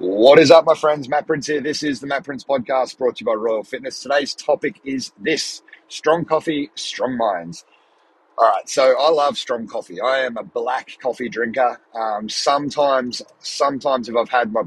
What is up, my friends? Matt Prince here. This is the Matt Prince podcast brought to you by Royal Fitness. Today's topic is this strong coffee, strong minds. All right, so I love strong coffee. I am a black coffee drinker. Um, sometimes, sometimes if I've had my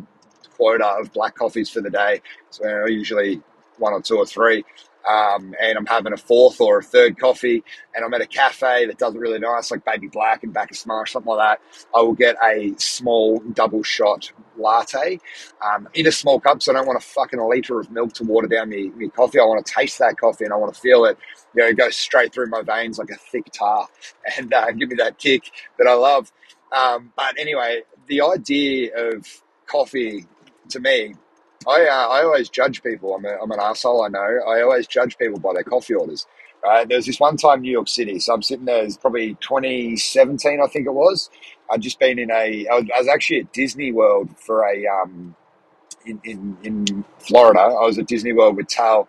quota of black coffees for the day, so usually one or two or three, um, and I'm having a fourth or a third coffee, and I'm at a cafe that does it really nice, like Baby Black and Bacchus Marsh, something like that, I will get a small double shot latte um, in a small cup. So I don't want a fucking liter of milk to water down my, coffee. I want to taste that coffee and I want to feel it, you know, go straight through my veins like a thick tar and uh, give me that kick that I love. Um, but anyway, the idea of coffee to me I uh, I always judge people. I'm, a, I'm an asshole. I know. I always judge people by their coffee orders. Right? There was this one time New York City. So I'm sitting there. It's probably 2017, I think it was. I'd just been in a. I was, was actually at Disney World for a um in, in in Florida. I was at Disney World with Tal,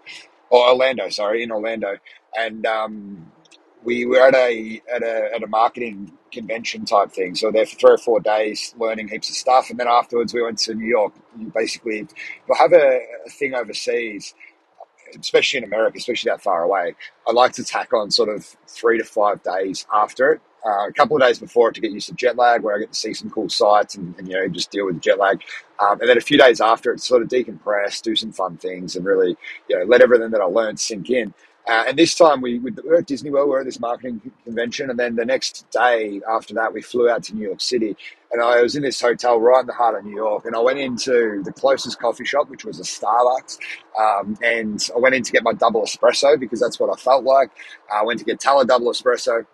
or Orlando. Sorry, in Orlando, and um we were at a at a at a marketing convention type thing. So there for three or four days, learning heaps of stuff, and then afterwards we went to New York. You basically, you'll have a, a thing overseas, especially in America, especially that far away. I like to tack on sort of three to five days after it. Uh, a couple of days before it to get used to jet lag, where I get to see some cool sights and, and you know just deal with jet lag, um, and then a few days after it, sort of decompress, do some fun things, and really you know let everything that I learned sink in. Uh, and this time we, we were at Disney World, we were at this marketing convention, and then the next day after that, we flew out to New York City. And I was in this hotel right in the heart of New York, and I went into the closest coffee shop, which was a Starbucks, um, and I went in to get my double espresso because that's what I felt like. I went to get Tala double espresso,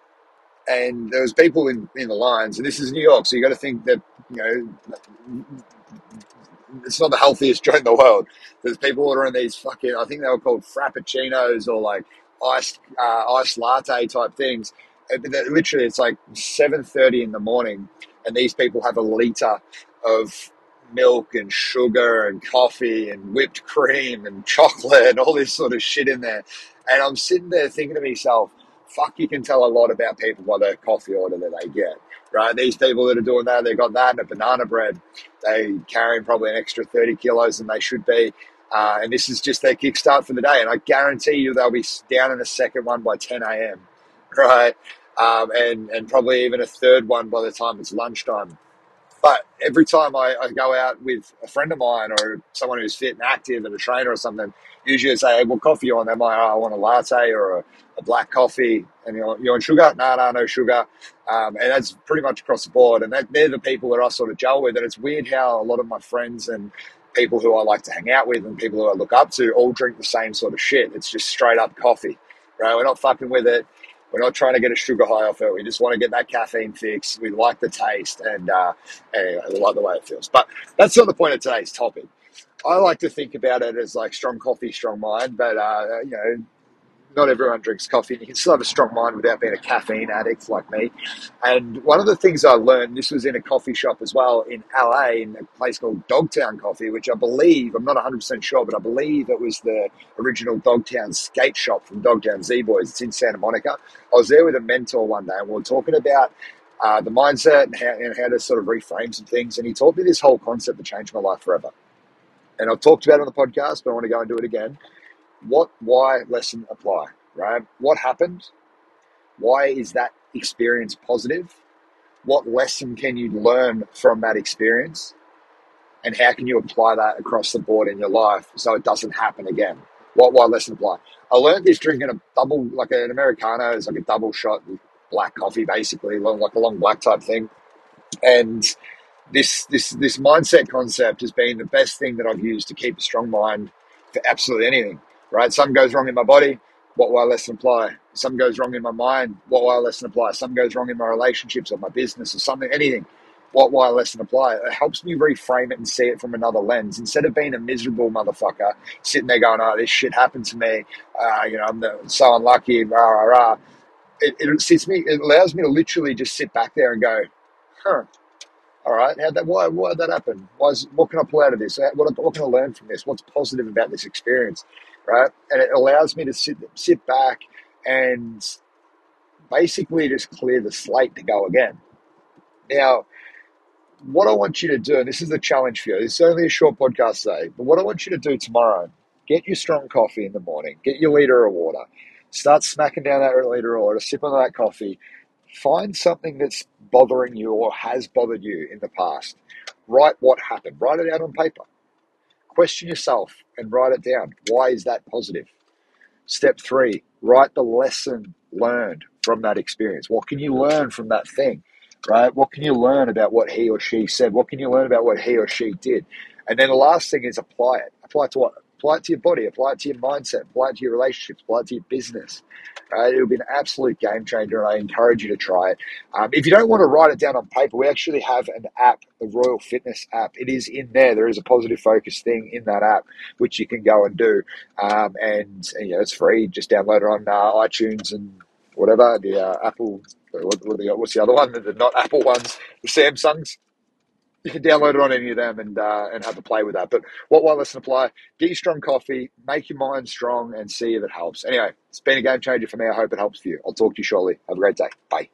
and there was people in, in the lines, and this is New York, so you got to think that you know it's not the healthiest joint in the world. There's people ordering these fucking, I think they were called frappuccinos or like iced uh, iced latte type things. Uh, literally, it's like seven thirty in the morning, and these people have a liter of milk and sugar and coffee and whipped cream and chocolate and all this sort of shit in there. And I'm sitting there thinking to myself, fuck, you can tell a lot about people by the coffee order that they get right? These people that are doing that, they've got that and a banana bread. They carrying probably an extra 30 kilos than they should be. Uh, and this is just their kickstart for the day. And I guarantee you they'll be down in a second one by 10 a.m., right? Um, and, and probably even a third one by the time it's lunchtime. But every time I, I, go out with a friend of mine or someone who's fit and active and a trainer or something, usually I say, hey, what coffee you on? They might, oh, I want a latte or a, a black coffee. And you're, you want sugar? No, no, no sugar. Um, and that's pretty much across the board. And that, they're the people that I sort of gel with. And it's weird how a lot of my friends and people who I like to hang out with and people who I look up to all drink the same sort of shit. It's just straight up coffee, right? We're not fucking with it. We're not trying to get a sugar high off it. We just want to get that caffeine fix. We like the taste and uh, anyway, we like the way it feels. But that's not the point of today's topic. I like to think about it as like strong coffee, strong mind. But uh, you know, not everyone drinks coffee, and you can still have a strong mind without being a caffeine addict like me. And one of the things I learned, this was in a coffee shop as well in LA, in a place called Dogtown Coffee, which I believe, I'm not 100% sure, but I believe it was the original Dogtown skate shop from Dogtown Z Boys. It's in Santa Monica. I was there with a mentor one day, and we were talking about uh, the mindset and how, and how to sort of reframe some things. And he taught me this whole concept that changed my life forever. And I've talked about it on the podcast, but I want to go and do it again what, why, lesson, apply, right? What happened? Why is that experience positive? What lesson can you learn from that experience? And how can you apply that across the board in your life so it doesn't happen again? What, why lesson apply? I learned this drinking a double, like an Americano is like a double shot black coffee, basically, like a long black type thing. And this this this mindset concept has been the best thing that I've used to keep a strong mind for absolutely anything right? Something goes wrong in my body, what will I lesson apply? Something goes wrong in my mind, what will I lesson apply? Something goes wrong in my relationships or my business or something, anything, what will I lesson apply? It helps me reframe it and see it from another lens. Instead of being a miserable motherfucker, sitting there going, oh, this shit happened to me, uh, you know, I'm the, so unlucky, rah, rah, rah. It, it sits me, it allows me to literally just sit back there and go, huh, all right, how that why why did that happen? Why is, what can I pull out of this? What, what can I learn from this? What's positive about this experience? Right? And it allows me to sit sit back and basically just clear the slate to go again. Now, what I want you to do, and this is the challenge for you, it's only a short podcast today, but what I want you to do tomorrow, get your strong coffee in the morning, get your liter of water, start smacking down that liter of water, sip on that coffee, find something that's bothering you or has bothered you in the past. Write what happened, write it out on paper. Question yourself and write it down. Why is that positive? Step three, write the lesson learned from that experience. What can you learn from that thing? Right? What can you learn about what he or she said? What can you learn about what he or she did? And then the last thing is apply it. Apply it to what? Apply it to your body, apply it to your mindset, apply it to your relationships, apply it to your business. Right? It'll be an absolute game changer, and I encourage you to try it. Um, if you don't want to write it down on paper, we actually have an app, the Royal Fitness app. It is in there. There is a positive focus thing in that app, which you can go and do. Um, and, and, you know, it's free. Just download it on uh, iTunes and whatever, the uh, Apple, what, what the, what's the other one? The not Apple ones, the Samsungs you can download it on any of them and uh, and have a play with that. But what one lesson apply? Get strong coffee, make your mind strong, and see if it helps. Anyway, it's been a game changer for me. I hope it helps for you. I'll talk to you shortly. Have a great day. Bye.